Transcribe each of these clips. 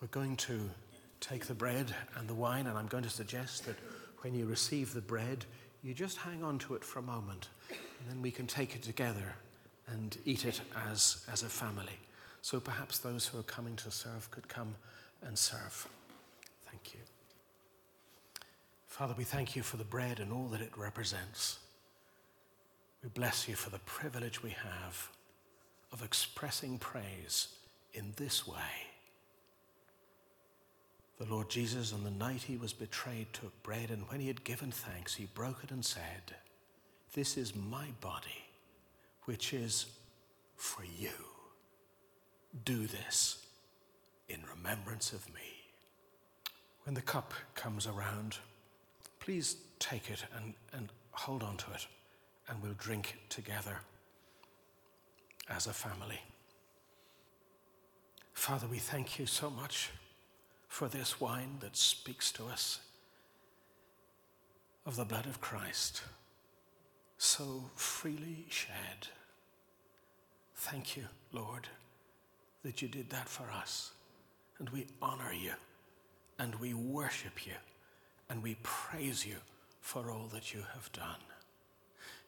We're going to take the bread and the wine, and I'm going to suggest that when you receive the bread, you just hang on to it for a moment, and then we can take it together and eat it as, as a family. So perhaps those who are coming to serve could come and serve. Thank you. Father, we thank you for the bread and all that it represents. We bless you for the privilege we have of expressing praise in this way. The Lord Jesus, on the night he was betrayed, took bread, and when he had given thanks, he broke it and said, This is my body, which is for you. Do this in remembrance of me. When the cup comes around, please take it and, and hold on to it, and we'll drink together as a family. Father, we thank you so much for this wine that speaks to us of the blood of Christ so freely shed. Thank you, Lord, that you did that for us. And we honor you, and we worship you, and we praise you for all that you have done.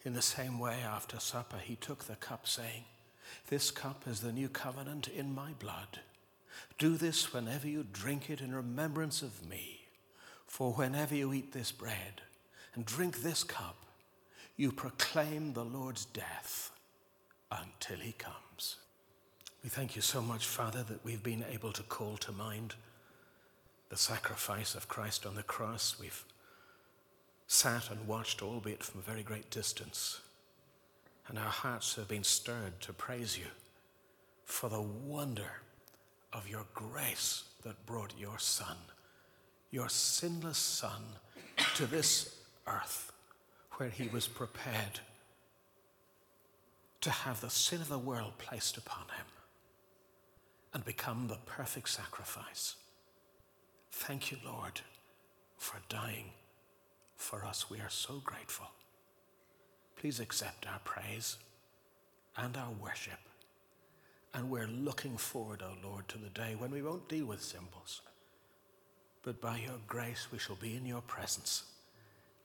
In the same way, after supper, he took the cup, saying, This cup is the new covenant in my blood. Do this whenever you drink it in remembrance of me. For whenever you eat this bread and drink this cup, you proclaim the Lord's death until he comes. We thank you so much, Father, that we've been able to call to mind the sacrifice of Christ on the cross. We've sat and watched, albeit from a very great distance, and our hearts have been stirred to praise you for the wonder of your grace that brought your Son, your sinless Son, to this earth where he was prepared to have the sin of the world placed upon him and become the perfect sacrifice. Thank you, Lord, for dying for us. We are so grateful. Please accept our praise and our worship. And we're looking forward, O oh Lord, to the day when we won't deal with symbols, but by your grace we shall be in your presence.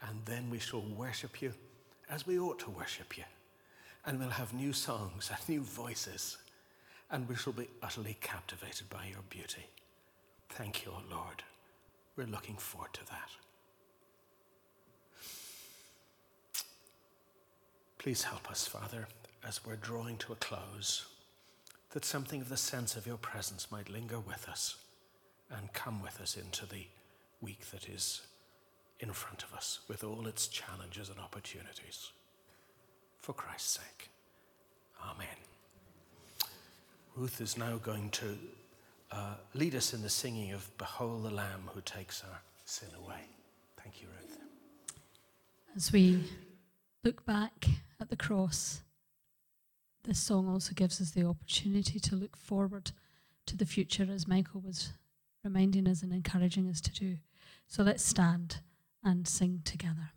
And then we shall worship you as we ought to worship you. And we'll have new songs and new voices and we shall be utterly captivated by your beauty. Thank you, O Lord. We're looking forward to that. Please help us, Father, as we're drawing to a close, that something of the sense of your presence might linger with us and come with us into the week that is in front of us with all its challenges and opportunities. For Christ's sake. Amen. Ruth is now going to uh, lead us in the singing of Behold the Lamb who takes our sin away. Thank you, Ruth. As we look back at the cross, this song also gives us the opportunity to look forward to the future, as Michael was reminding us and encouraging us to do. So let's stand and sing together.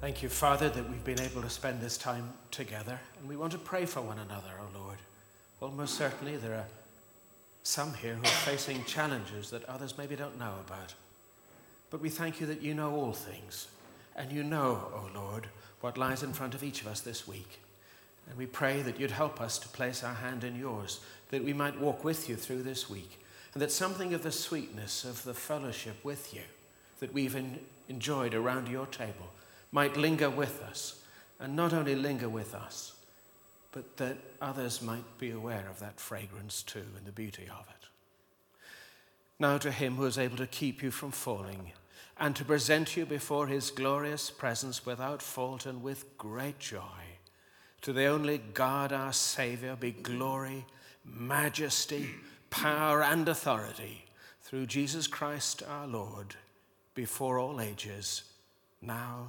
Thank you, Father, that we've been able to spend this time together, and we want to pray for one another, O oh Lord. Well, most certainly there are some here who are facing challenges that others maybe don't know about. But we thank you that you know all things, and you know, O oh Lord, what lies in front of each of us this week. And we pray that you'd help us to place our hand in yours, that we might walk with you through this week, and that something of the sweetness of the fellowship with you that we've enjoyed around your table might linger with us, and not only linger with us, but that others might be aware of that fragrance too and the beauty of it. Now, to him who is able to keep you from falling and to present you before his glorious presence without fault and with great joy, to the only God our Saviour be glory, majesty, power, and authority through Jesus Christ our Lord, before all ages, now